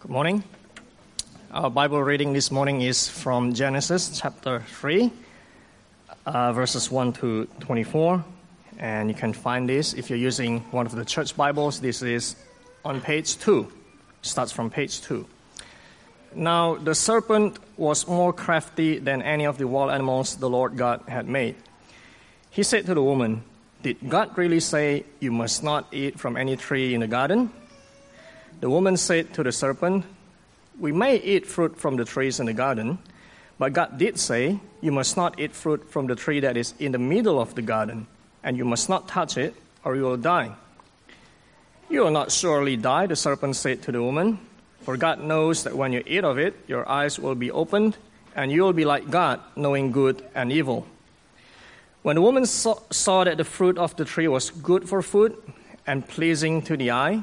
Good morning. Our Bible reading this morning is from Genesis chapter 3, uh, verses 1 to 24. And you can find this if you're using one of the church Bibles. This is on page 2, starts from page 2. Now, the serpent was more crafty than any of the wild animals the Lord God had made. He said to the woman, Did God really say you must not eat from any tree in the garden? The woman said to the serpent, We may eat fruit from the trees in the garden, but God did say, You must not eat fruit from the tree that is in the middle of the garden, and you must not touch it, or you will die. You will not surely die, the serpent said to the woman, for God knows that when you eat of it, your eyes will be opened, and you will be like God, knowing good and evil. When the woman saw, saw that the fruit of the tree was good for food and pleasing to the eye,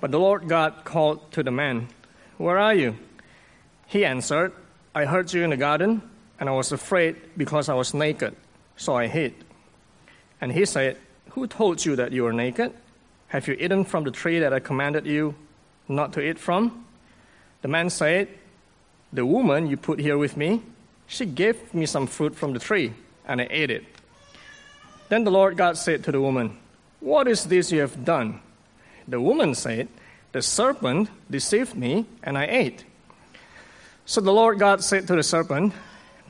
But the Lord God called to the man, Where are you? He answered, I heard you in the garden, and I was afraid because I was naked, so I hid. And he said, Who told you that you were naked? Have you eaten from the tree that I commanded you not to eat from? The man said, The woman you put here with me, she gave me some fruit from the tree, and I ate it. Then the Lord God said to the woman, What is this you have done? The woman said, The serpent deceived me, and I ate. So the Lord God said to the serpent,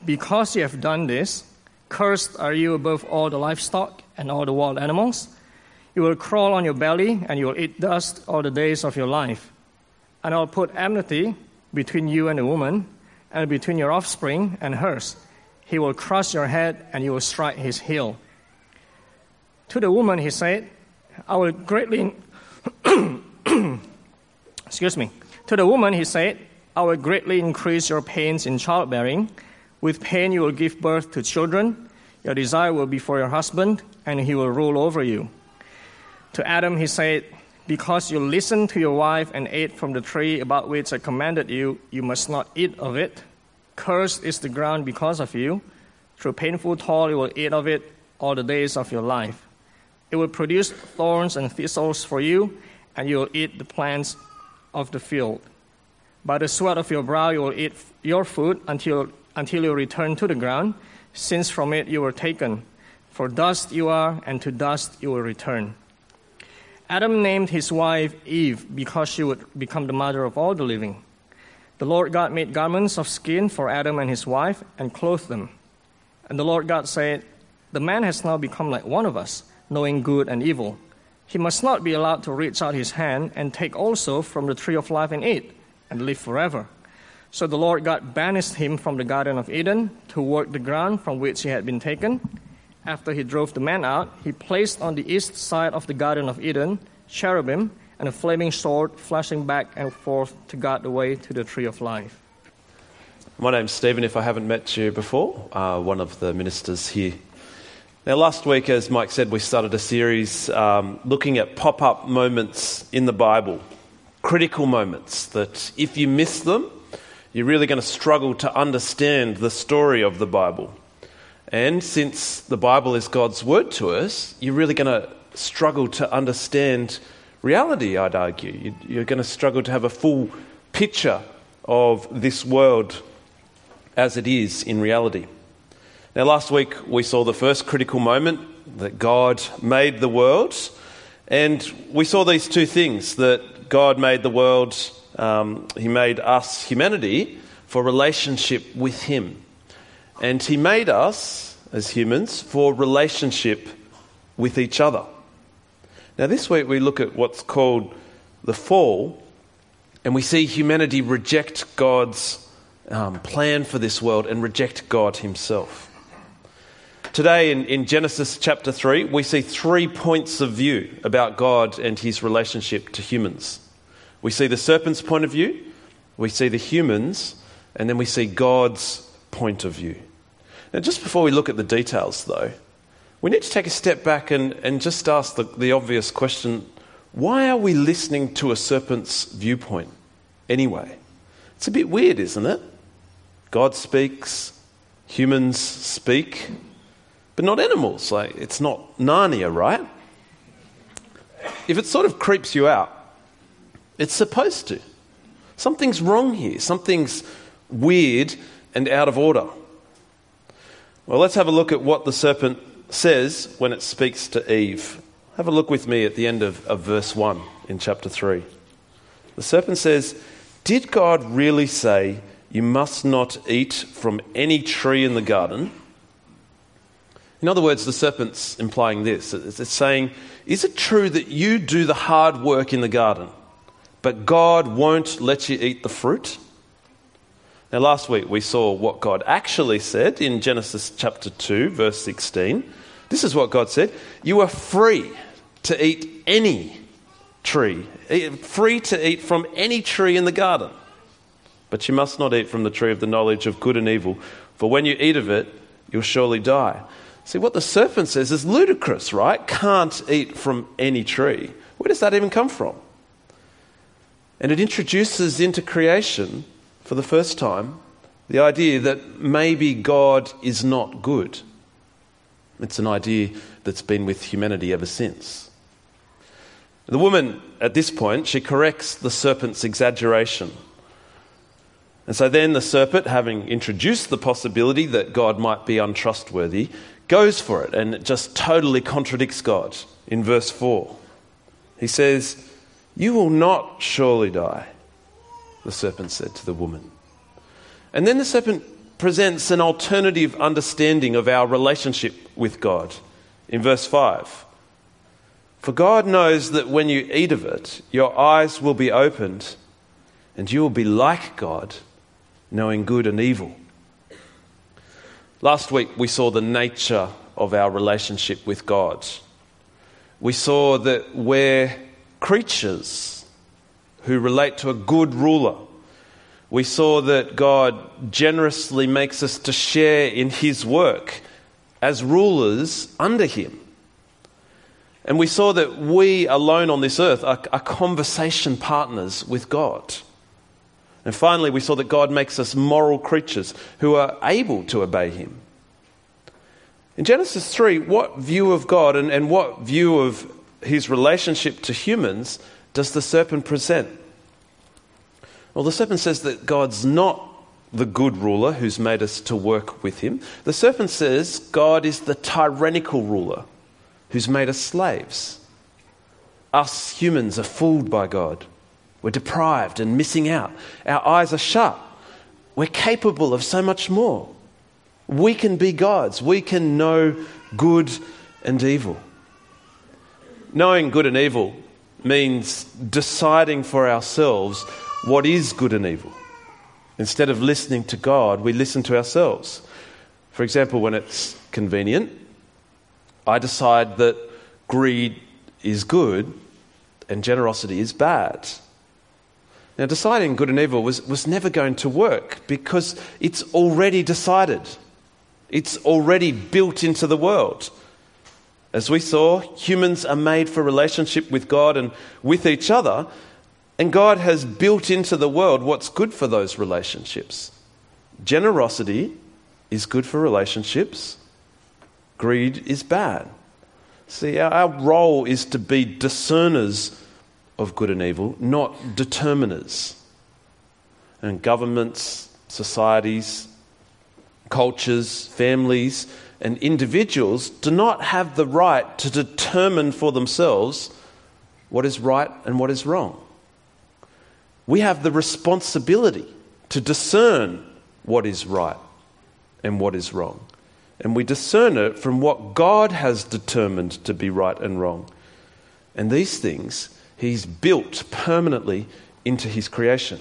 Because you have done this, cursed are you above all the livestock and all the wild animals. You will crawl on your belly, and you will eat dust all the days of your life. And I'll put enmity between you and the woman, and between your offspring and hers. He will crush your head, and you will strike his heel. To the woman, he said, I will greatly Excuse me. To the woman, he said, I will greatly increase your pains in childbearing. With pain, you will give birth to children. Your desire will be for your husband, and he will rule over you. To Adam, he said, Because you listened to your wife and ate from the tree about which I commanded you, you must not eat of it. Cursed is the ground because of you. Through painful toil, you will eat of it all the days of your life. It will produce thorns and thistles for you, and you will eat the plants of the field. By the sweat of your brow, you will eat your food until, until you return to the ground, since from it you were taken. For dust you are, and to dust you will return. Adam named his wife Eve because she would become the mother of all the living. The Lord God made garments of skin for Adam and his wife and clothed them. And the Lord God said, The man has now become like one of us, knowing good and evil. He must not be allowed to reach out his hand and take also from the tree of life and eat and live forever. So the Lord God banished him from the Garden of Eden to work the ground from which he had been taken. After he drove the man out, he placed on the east side of the Garden of Eden cherubim and a flaming sword flashing back and forth to guard the way to the tree of life. My name's Stephen, if I haven't met you before, uh, one of the ministers here. Now, last week, as Mike said, we started a series um, looking at pop up moments in the Bible, critical moments that if you miss them, you're really going to struggle to understand the story of the Bible. And since the Bible is God's word to us, you're really going to struggle to understand reality, I'd argue. You're going to struggle to have a full picture of this world as it is in reality. Now, last week we saw the first critical moment that God made the world, and we saw these two things that God made the world, um, He made us, humanity, for relationship with Him. And He made us, as humans, for relationship with each other. Now, this week we look at what's called the fall, and we see humanity reject God's um, plan for this world and reject God Himself. Today, in, in, Genesis chapter 3, we see three points of view about God and his relationship to humans. We see the serpent's point of view, We see the humans, and then we see God's point of view. Now, just before we look at the details, though, we need to take a step back and, and just ask the, the obvious question why are we listening to a serpent's viewpoint anyway? It's a bit weird, isn't it? God speaks, humans speak, but not animals. Like, it's not Narnia, right? If it sort of creeps you out, it's supposed to. Something's wrong here. Something's weird and out of order. Well, let's have a look at what the serpent says when it speaks to Eve. Have a look with me at the end of, of verse 1 in chapter 3. The serpent says, Did God really say, You must not eat from any tree in the garden? In other words, the serpent's implying this. It's saying, Is it true that you do the hard work in the garden, but God won't let you eat the fruit? Now, last week we saw what God actually said in Genesis chapter 2, verse 16. This is what God said You are free to eat any tree, eh, free to eat from any tree in the garden. But you must not eat from the tree of the knowledge of good and evil, for when you eat of it, you'll surely die. See, what the serpent says is ludicrous, right? Can't eat from any tree. Where does that even come from? And it introduces into creation for the first time the idea that maybe God is not good. It's an idea that's been with humanity ever since. The woman, at this point, she corrects the serpent's exaggeration. And so then the serpent, having introduced the possibility that God might be untrustworthy, goes for it and it just totally contradicts God in verse 4. He says, You will not surely die the serpent said to the woman. And then the serpent presents an alternative understanding of our relationship with God in verse 5. For God knows that when you eat of it, your eyes will be opened and you will be like God, knowing good and evil. Last week we saw the nature of our relationship with God. We saw that we're creatures who relate to a good ruler. We saw that God generously makes us to share in his work as rulers under him. And we saw that we alone on this earth are, are, conversation partners with God. And finally, we saw that God makes us moral creatures who are able to obey him. In Genesis 3, what view of God and, and what view of his relationship to humans does the serpent present? Well, the serpent says that God's not the good ruler who's made us to work with him. The serpent says God is the tyrannical ruler who's made us slaves. Us humans are fooled by God. We're deprived and missing out. Our eyes are shut. We're capable of so much more. We can be gods. We can know good and evil. Knowing good and evil means deciding for ourselves what is good and evil. Instead of listening to God, we listen to ourselves. For example, when it's convenient, I decide that greed is good and generosity is bad. Now, deciding good and evil was, was never going to work because it's already decided, it's already built into the world. As we saw, humans are made for relationship with God and with each other, and God has built into the world what's good for those relationships. Generosity is good for relationships, greed is bad. See, our, role is to be discerners of good and evil, not determiners. And governments, societies, cultures, families, and individuals do not have the right to determine for themselves what is right and what is wrong. We have the responsibility to discern what is right and what is wrong. And we discern it from what God has determined to be right and wrong. And these things He's built permanently into His creation.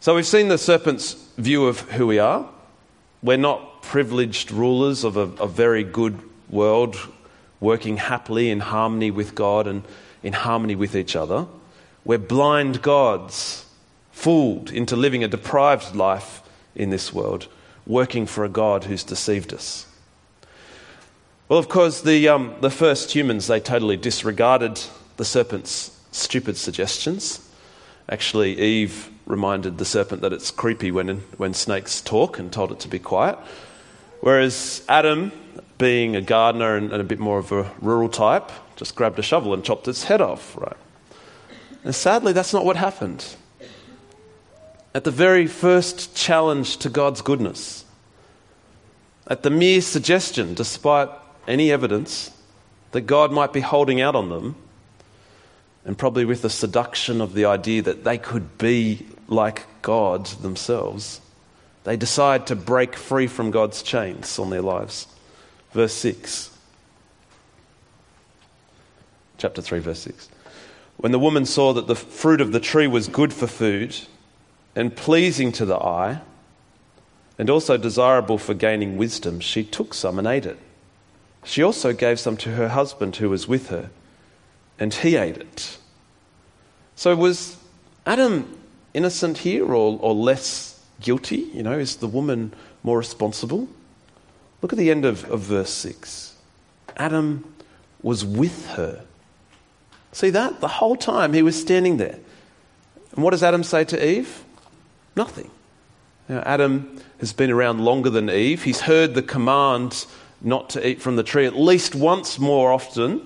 So we've seen the serpent's view of who we are. We're not privileged rulers of a, a very good world, working happily in harmony with God and in harmony with each other. We're blind gods fooled into living a deprived life in this world, working for a God who's deceived us. Well, of course, the, um, the first humans, they totally disregarded the serpent's stupid suggestions. Actually, Eve reminded the serpent that it's creepy when, when snakes talk and told it to be quiet. Whereas Adam, being a gardener and, and a bit more of a rural type, just grabbed a shovel and chopped its head off, right? And sadly, that's not what happened. At the very first challenge to God's goodness, at the mere suggestion, despite any evidence, that God might be holding out on them, and probably with the seduction of the idea that they could be like God themselves, they decide to break free from God's chains on their lives. Verse 6. Chapter 3, verse 6. When the woman saw that the fruit of the tree was good for food and pleasing to the eye, and also desirable for gaining wisdom, she took some and ate it. She also gave some to her husband who was with her, and he ate it. So was Adam innocent here or, or less guilty? You know, is the woman more responsible? Look at the end of, of verse 6. Adam was with her. See that? The whole time he was standing there. And what does Adam say to Eve? Nothing. Now, Adam has been around longer than Eve. He's heard the command not to eat from the tree at least once more often.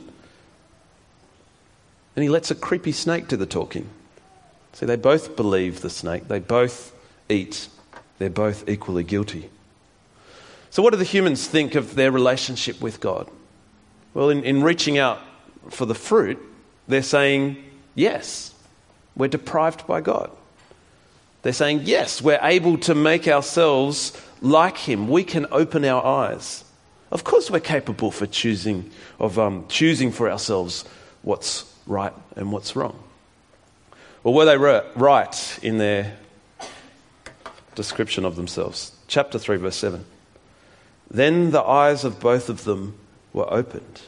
And he lets a creepy snake do the talking. See, they both believe the snake, they both eat, they're both equally guilty. So, what do the humans think of their relationship with God? Well, in, in reaching out for the fruit, they're saying, yes, we're deprived by God. They're saying, yes, we're able to make ourselves like Him. We can open our eyes. Of course, we're capable for choosing, of um, choosing for ourselves what's right and what's wrong. Well, were they right in their description of themselves? Chapter 3, verse 7. Then the eyes of both of them were opened.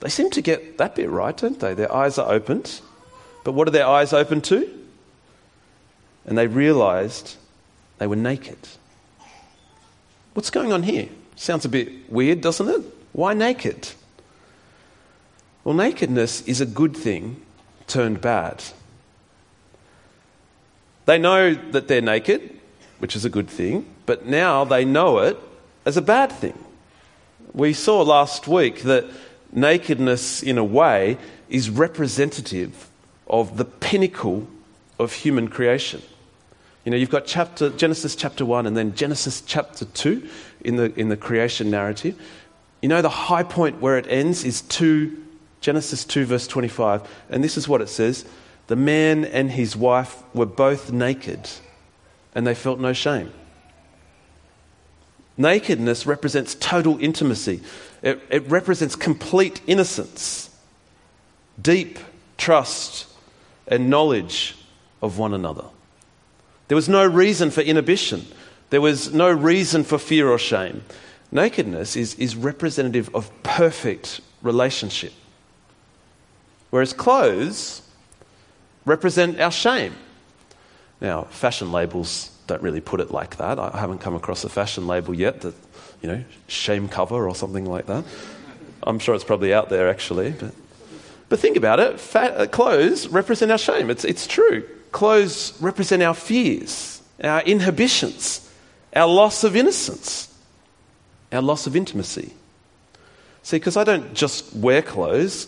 They seem to get that bit right, don't they? Their eyes are opened. But what are their eyes open to? And they realized they were naked. What's going on here? Sounds a bit weird, doesn't it? Why naked? Well, nakedness is a good thing turned bad. They know that they're naked, which is a good thing, but now they know it as a bad thing. We saw last week that nakedness, in a way, is representative of the pinnacle of human creation. You know, you've got chapter, Genesis chapter 1 and then Genesis chapter 2 in the, in the creation narrative. You know, the high point where it ends is 2, Genesis 2, verse 25. And this is what it says The man and his wife were both naked, and they felt no shame. Nakedness represents total intimacy, it, it represents complete innocence, deep trust, and knowledge of one another. There was no reason for inhibition. There was no reason for fear or shame. Nakedness is, is representative of perfect relationship. Whereas clothes represent our shame. Now, fashion labels don't really put it like that. I haven't come across a fashion label yet that, you know, shame cover or something like that. I'm sure it's probably out there actually. But, but think about it Fat, uh, clothes represent our shame. It's, it's true. Clothes represent our fears, our inhibitions, our loss of innocence, our loss of intimacy. See, because I don't just wear clothes,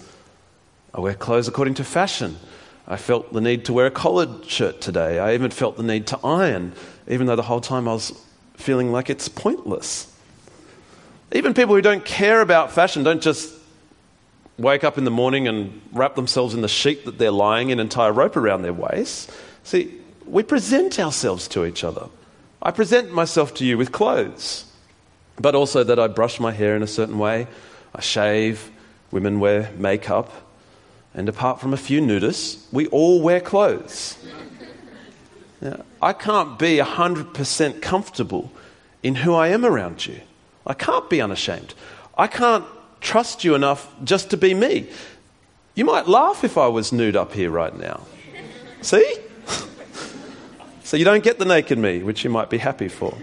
I wear clothes according to fashion. I felt the need to wear a collared shirt today. I even felt the need to iron, even though the whole time I was feeling like it's pointless. Even people who don't care about fashion don't just wake up in the morning and wrap themselves in the sheet that they're lying in and tie a rope around their waist. See, we present ourselves to each other. I present myself to you with clothes, but also that I brush my hair in a certain way, I shave, women wear makeup, and apart from a few nudists, we all wear clothes. Now, I can't be 100% comfortable in who I am around you. I can't be unashamed. I can't trust you enough just to be me. You might laugh if I was nude up here right now. See? So you don't get the naked me, which you might be happy for.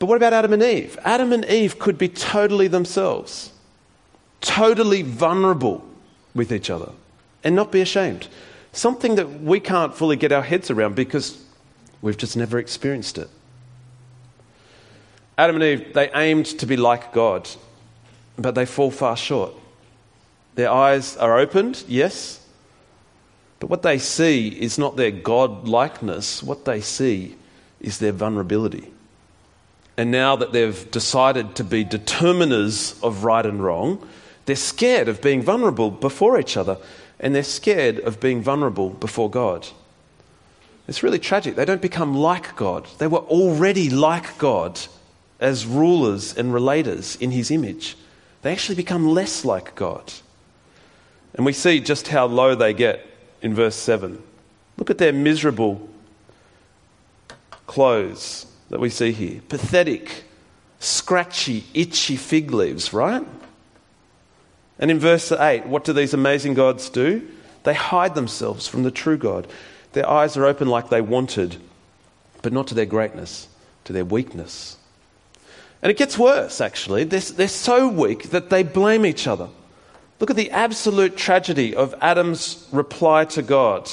But what about Adam and Eve? Adam and Eve could be totally themselves, totally vulnerable with each other, and not be ashamed. Something that we can't fully get our heads around because we've just never experienced it. Adam and Eve, they aimed to be like God, but they fall far short. Their eyes are opened, yes, but what they see is not their God likeness, what they see is their vulnerability. And now that they've decided to be determiners of right and wrong, they're scared of being vulnerable before each other, and they're scared of being vulnerable before God. It's really tragic. They don't become like God. They were already like God as rulers and relators in his image. They actually become less like God. And we see just how low they get in verse 7. Look at their miserable clothes that we see here. Pathetic, scratchy, itchy fig leaves, right? And in verse 8, what do these amazing gods do? They hide themselves from the true God. Their eyes are open like they wanted, but not to their greatness, to their weakness. And it gets worse, actually. They're, they're so weak that they blame each other. Look at the absolute tragedy of Adam's reply to God.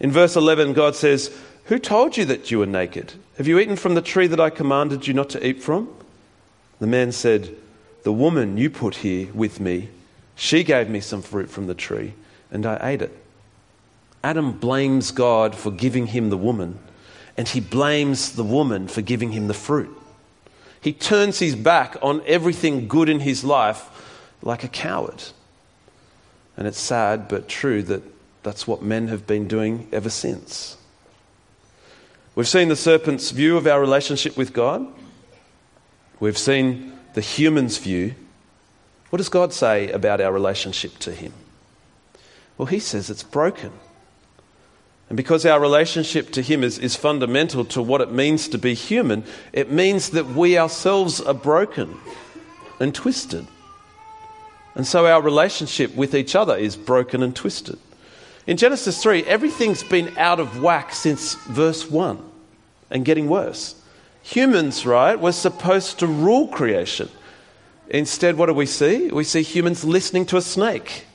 In verse 11, God says, Who told you that you were naked? Have you eaten from the tree that I commanded you not to eat from? The man said, The woman you put here with me she gave me some fruit from the tree, and I ate it. Adam blames God for giving him the woman, and he blames the woman for giving him the fruit. He turns his back on everything good in his life like a coward. And it's sad but true that that's what men have been doing ever since. We've seen the serpent's view of our relationship with God. We've seen the human's view what does God say about our relationship to Him? Well, He says it's broken. And because our relationship to Him is, is fundamental to what it means to be human, it means that we ourselves are broken and twisted. And so our relationship with each other is broken and twisted. In Genesis 3, everything's been out of whack since verse 1 and getting worse. Humans, right, were supposed to rule creation. Instead, what do we see? We see humans listening to a snake.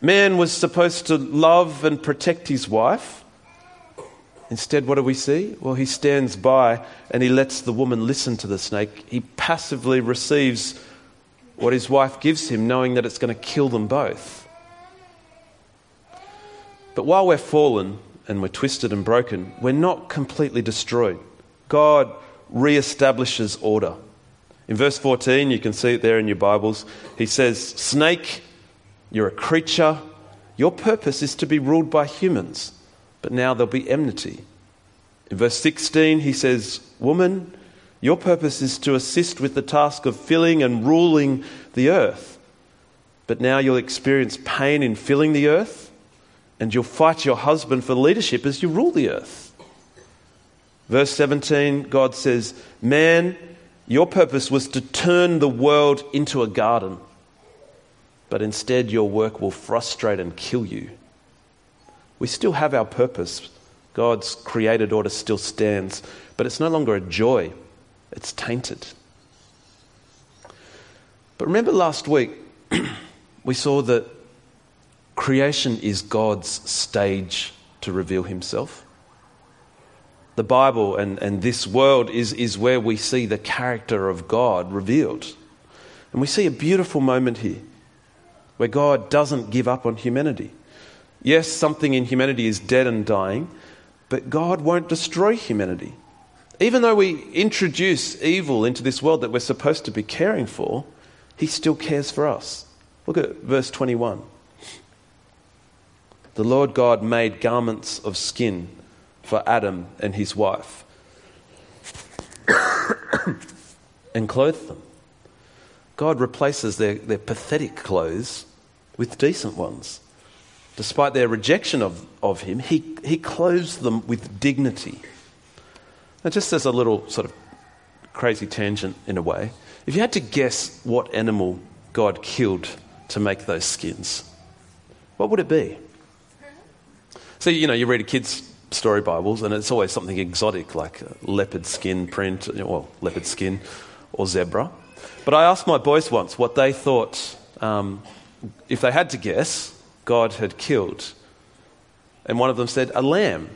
Man was supposed to love and protect his wife. Instead, what do we see? Well, he stands by and he lets the woman listen to the snake. He passively receives what his wife gives him, knowing that it's going to kill them both. But while we're fallen and we're twisted and broken, we're not completely destroyed. God re-establishes order. In verse 14, you can see it there in your Bibles. He says, Snake, you're a creature. Your purpose is to be ruled by humans, but now there'll be enmity. In verse 16, he says, Woman, your purpose is to assist with the task of filling and ruling the earth. But now you'll experience pain in filling the earth, and you'll fight your husband for leadership as you rule the earth. Verse 17, God says, Man, your purpose was to turn the world into a garden, but instead your work will frustrate and kill you. We still have our purpose. God's created order still stands, but it's no longer a joy, it's tainted. But remember last week, we saw that creation is God's stage to reveal himself the Bible and, and this world is, is where we see the character of God revealed. And we see a beautiful moment here where God doesn't give up on humanity. Yes, something in humanity is dead and dying, but God won't destroy humanity. Even though we introduce evil into this world that we're supposed to be caring for, He still cares for us. Look at verse 21. The Lord God made garments of skin for Adam and his wife and clothed them. God replaces their, their pathetic clothes with decent ones. Despite their rejection of, of him, he, he clothes them with dignity. Now, just as a little sort of crazy tangent in a way, if you had to guess what animal God killed to make those skins, what would it be? So, you know, you read a kid's story Bibles, and it's always something exotic like leopard skin print, well, leopard skin or zebra. But I asked my boys once what they thought, um, if they had to guess, God had killed. And one of them said, a lamb.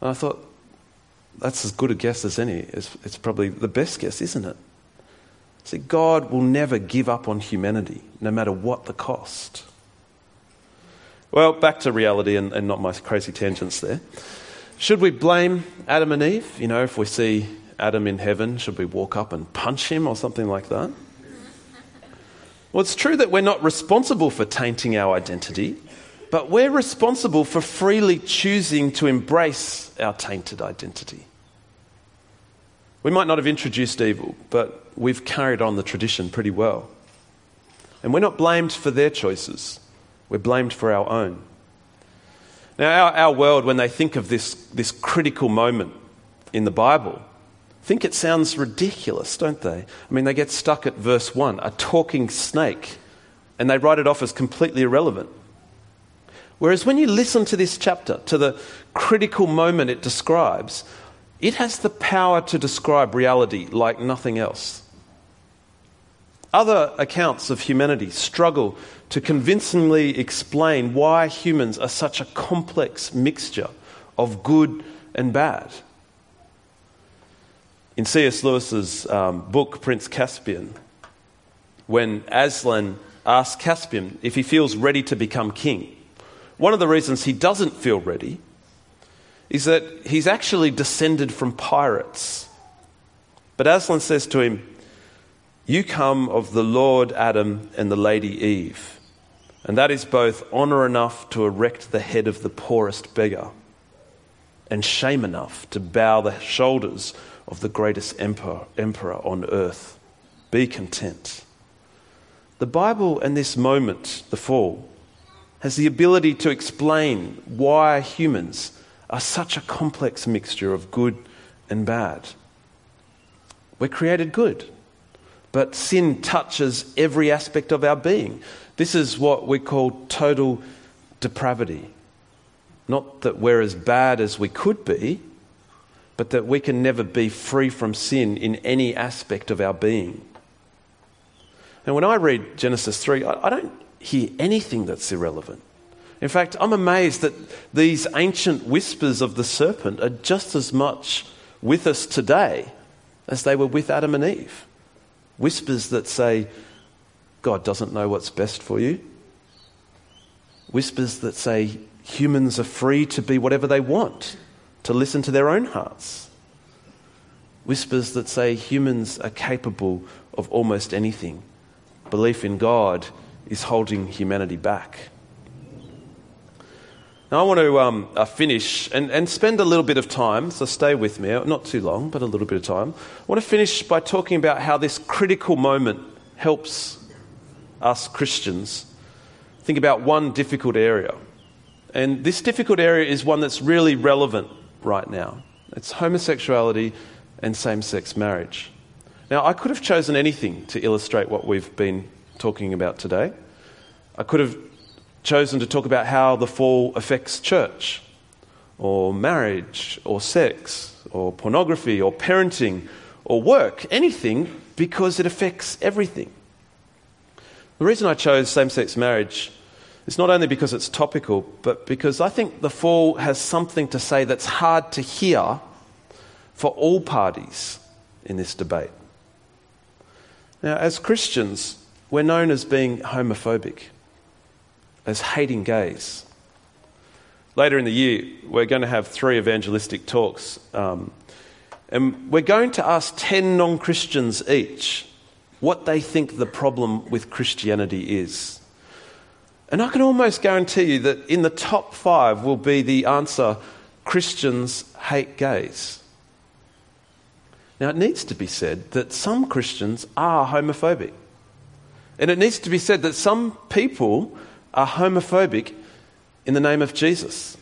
And I thought, that's as good a guess as any. It's, it's probably the best guess, isn't it? See, God will never give up on humanity, no matter what the cost. Well, back to reality and, and not my crazy tangents there. Should we blame Adam and Eve? You know, if we see Adam in heaven, should we walk up and punch him or something like that? Well, it's true that we're not responsible for tainting our identity, but we're responsible for freely choosing to embrace our tainted identity. We might not have introduced evil, but we've carried on the tradition pretty well. And we're not blamed for their choices, we're blamed for our own. Now, our, our world, when they think of this, this critical moment in the Bible, think it sounds ridiculous, don't they? I mean, they get stuck at verse 1, a talking snake, and they write it off as completely irrelevant. Whereas when you listen to this chapter, to the critical moment it describes, it has the power to describe reality like nothing else. Other accounts of humanity struggle to convincingly explain why humans are such a complex mixture of good and bad. In C.S. Lewis's um, book, Prince Caspian, when Aslan asks Caspian if he feels ready to become king, one of the reasons he doesn't feel ready is that he's actually descended from pirates. But Aslan says to him, You come of the Lord Adam and the Lady Eve, and that is both honor enough to erect the head of the poorest beggar, and shame enough to bow the shoulders of the greatest emperor, emperor on earth. Be content. The Bible and this moment, the fall, has the ability to explain why humans are such a complex mixture of good and bad. We're created good, but sin touches every aspect of our being. This is what we call total depravity. Not that we're as bad as we could be, but that we can never be free from sin in any aspect of our being. And when I read Genesis 3, I, don't hear anything that's irrelevant. In fact, I'm amazed that these ancient whispers of the serpent are just as much with us today as they were with Adam and Eve. Whispers that say, God doesn't know what's best for you. Whispers that say, humans are free to be whatever they want, to listen to their own hearts. Whispers that say humans are capable of almost anything. Belief in God is holding humanity back. Now, I want to um, uh, finish and, and spend a little bit of time, so stay with me, not too long, but a little bit of time. I want to finish by talking about how this critical moment helps us Christians think about one difficult area. And this difficult area is one that's really relevant right now it's homosexuality and same sex marriage. Now, I could have chosen anything to illustrate what we've been talking about today. I could have chosen to talk about how the fall affects church, or marriage, or sex, or pornography, or parenting, or work, anything, because it affects everything. The reason I chose same sex marriage is not only because it's topical, but because I think the fall has something to say that's hard to hear for all parties in this debate. Now, as Christians, we're known as being homophobic as hating gays. Later in the year, we're going to have three evangelistic talks. Um, and we're going to ask 10 non Christians each what they think the problem with Christianity is. And I can almost guarantee you that in the top five will be the answer Christians hate gays. Now, it needs to be said that some Christians are homophobic. And it needs to be said that some people are homophobic in the name of Jesus.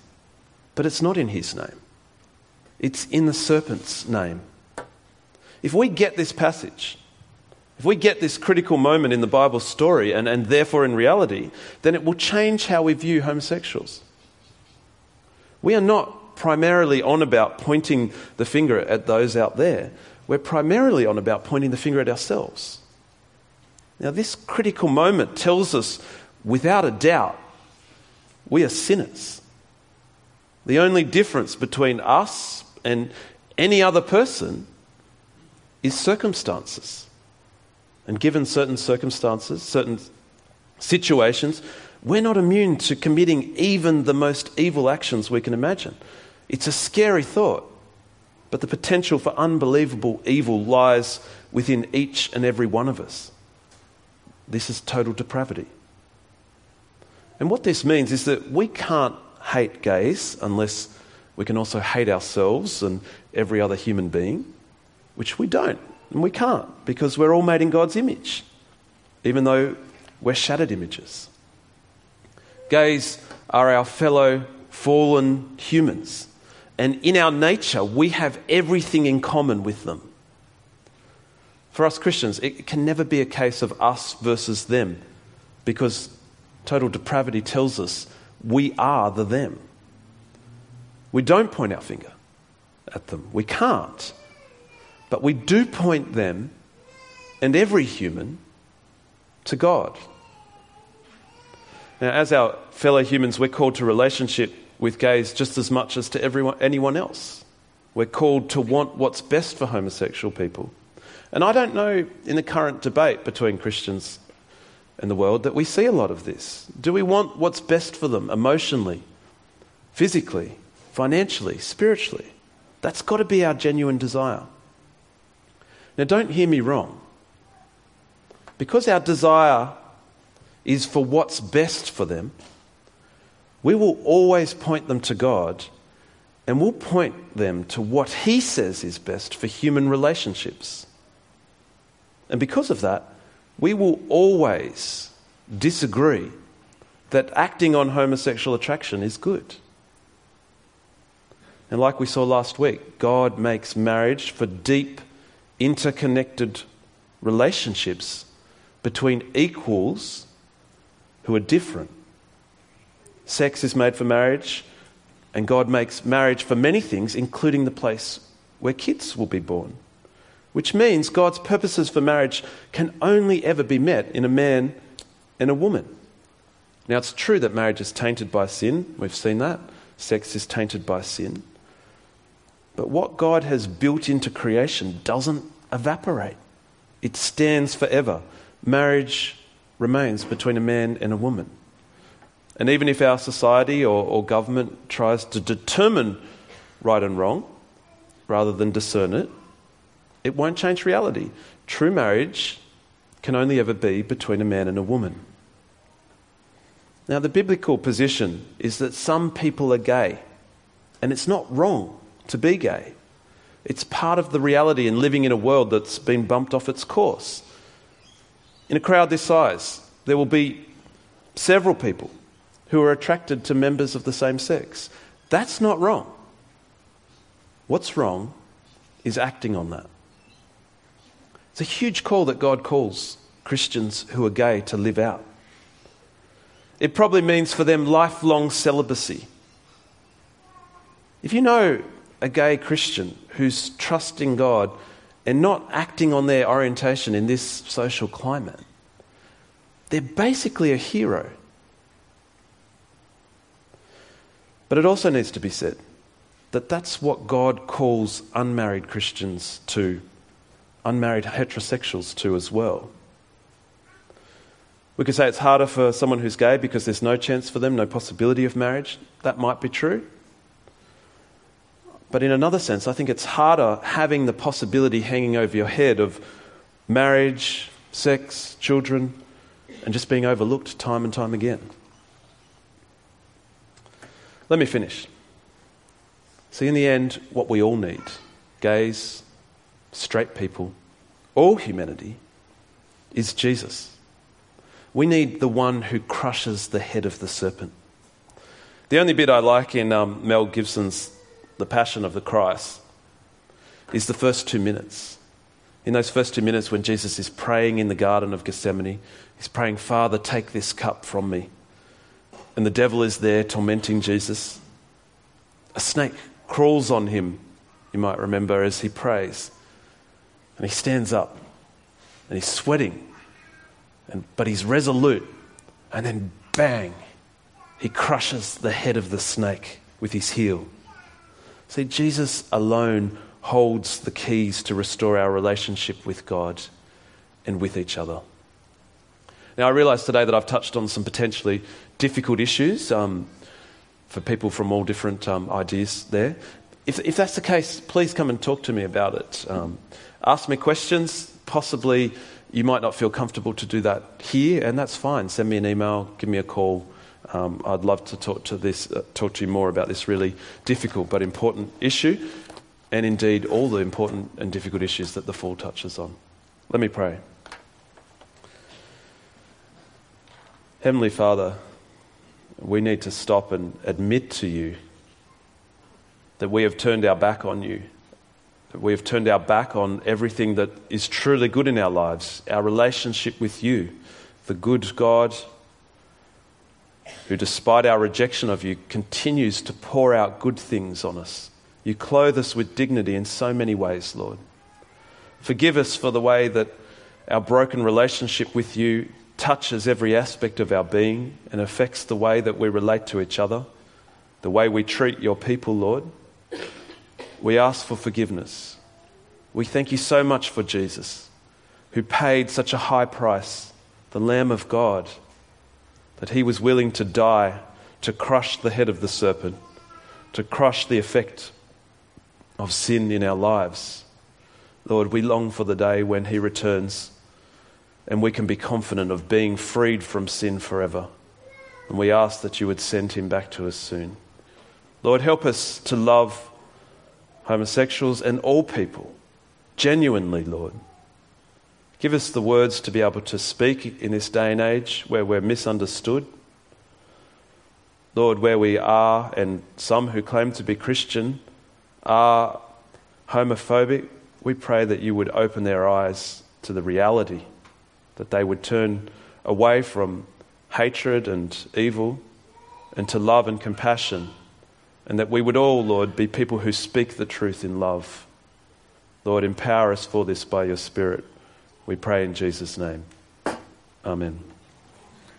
But it's not in his name, it's in the serpent's name. If we get this passage, if we get this critical moment in the Bible story and, and therefore in reality, then it will change how we view homosexuals. We are not primarily on about pointing the finger at those out there. We're primarily on about pointing the finger at ourselves. Now, this critical moment tells us without a doubt we are sinners. The only difference between us and any other person is circumstances. And given certain circumstances, certain situations, we're not immune to committing even the most evil actions we can imagine. It's a scary thought, but the potential for unbelievable evil lies within each and every one of us. This is total depravity. And what this means is that we can't hate gays unless we can also hate ourselves and every other human being, which we don't. And we can't because we're all made in God's image, even though we're shattered images. Gays are our fellow fallen humans. And in our nature, we have everything in common with them. For us Christians, it can never be a case of us versus them because total depravity tells us we are the them. We don't point our finger at them. We can't. But we do point them and every human to God. Now, as our fellow humans, we're called to relationship with gays just as much as to everyone, anyone else. We're called to want what's best for homosexual people. And I don't know in the current debate between Christians and the world that we see a lot of this. Do we want what's best for them emotionally, physically, financially, spiritually? That's got to be our genuine desire. Now, don't hear me wrong. Because our desire is for what's best for them, we will always point them to God and we'll point them to what He says is best for human relationships. And because of that, we will always disagree that acting on homosexual attraction is good. And like we saw last week, God makes marriage for deep, interconnected relationships between equals who are different. Sex is made for marriage, and God makes marriage for many things, including the place where kids will be born. Which means God's purposes for marriage can only ever be met in a man and a woman. Now, it's true that marriage is tainted by sin. We've seen that. Sex is tainted by sin. But what God has built into creation doesn't evaporate, it stands forever. Marriage remains between a man and a woman. And even if our society or, or government tries to determine right and wrong rather than discern it, it won't change reality. True marriage can only ever be between a man and a woman. Now, the biblical position is that some people are gay, and it's not wrong to be gay. It's part of the reality in living in a world that's been bumped off its course. In a crowd this size, there will be several people who are attracted to members of the same sex. That's not wrong. What's wrong is acting on that. A huge call that God calls Christians who are gay to live out. It probably means for them lifelong celibacy. If you know a gay Christian who's trusting God and not acting on their orientation in this social climate, they're basically a hero. But it also needs to be said that that's what God calls unmarried Christians to unmarried heterosexuals to as well. We could say it's harder for someone who's gay because there's no chance for them, no possibility of marriage. That might be true. But in another sense, I think it's harder having the possibility hanging over your head of marriage, sex, children, and just being overlooked time and time again. Let me finish. See, in the end, what we all need gays, straight people, all humanity, is Jesus. We need the one who crushes the head of the serpent. The only bit I like in um, Mel Gibson's The Passion of the Christ is the first two minutes. In those first two minutes, when Jesus is praying in the Garden of Gethsemane, he's praying, Father, take this cup from me. And the devil is there tormenting Jesus. A snake crawls on him, you might remember, as he prays. And he stands up and he's sweating, and, but he's resolute. And then, bang, he crushes the head of the snake with his heel. See, Jesus alone holds the keys to restore our relationship with God and with each other. Now, I realise today that I've touched on some potentially difficult issues um, for people from all different um, ideas there. If, if, that's the case, please come and talk to me about it. Um, ask me questions. Possibly you might not feel comfortable to do that here, and that's fine. Send me an email, give me a call. Um, I'd love to talk to this, uh, talk to you more about this really difficult but important issue, and indeed all the important and difficult issues that the fall touches on. Let me pray. Heavenly Father, we need to stop and admit to you that we have turned our back on you, that we have turned our back on everything that is truly good in our lives, our relationship with you, the good God who, despite our rejection of you, continues to pour out good things on us. You clothe us with dignity in so many ways, Lord. Forgive us for the way that our broken relationship with you touches every aspect of our being and affects the way that we relate to each other, the way we treat your people, Lord. We ask for forgiveness. We thank you so much for Jesus, who paid such a high price, the Lamb of God, that he was willing to die to crush the head of the serpent, to crush the effect of sin in our lives. Lord, we long for the day when he returns and we can be confident of being freed from sin forever. And we ask that you would send him back to us soon. Lord, help us to love homosexuals and all people genuinely, Lord. Give us the words to be able to speak in this day and age where we're misunderstood. Lord, where we are, and some who claim to be Christian are homophobic, we pray that you would open their eyes to the reality that they would turn away from hatred and evil and to love and compassion, and that we would all, Lord, be people who speak the truth in love. Lord, empower us for this by your Spirit. We pray in Jesus' name. Amen.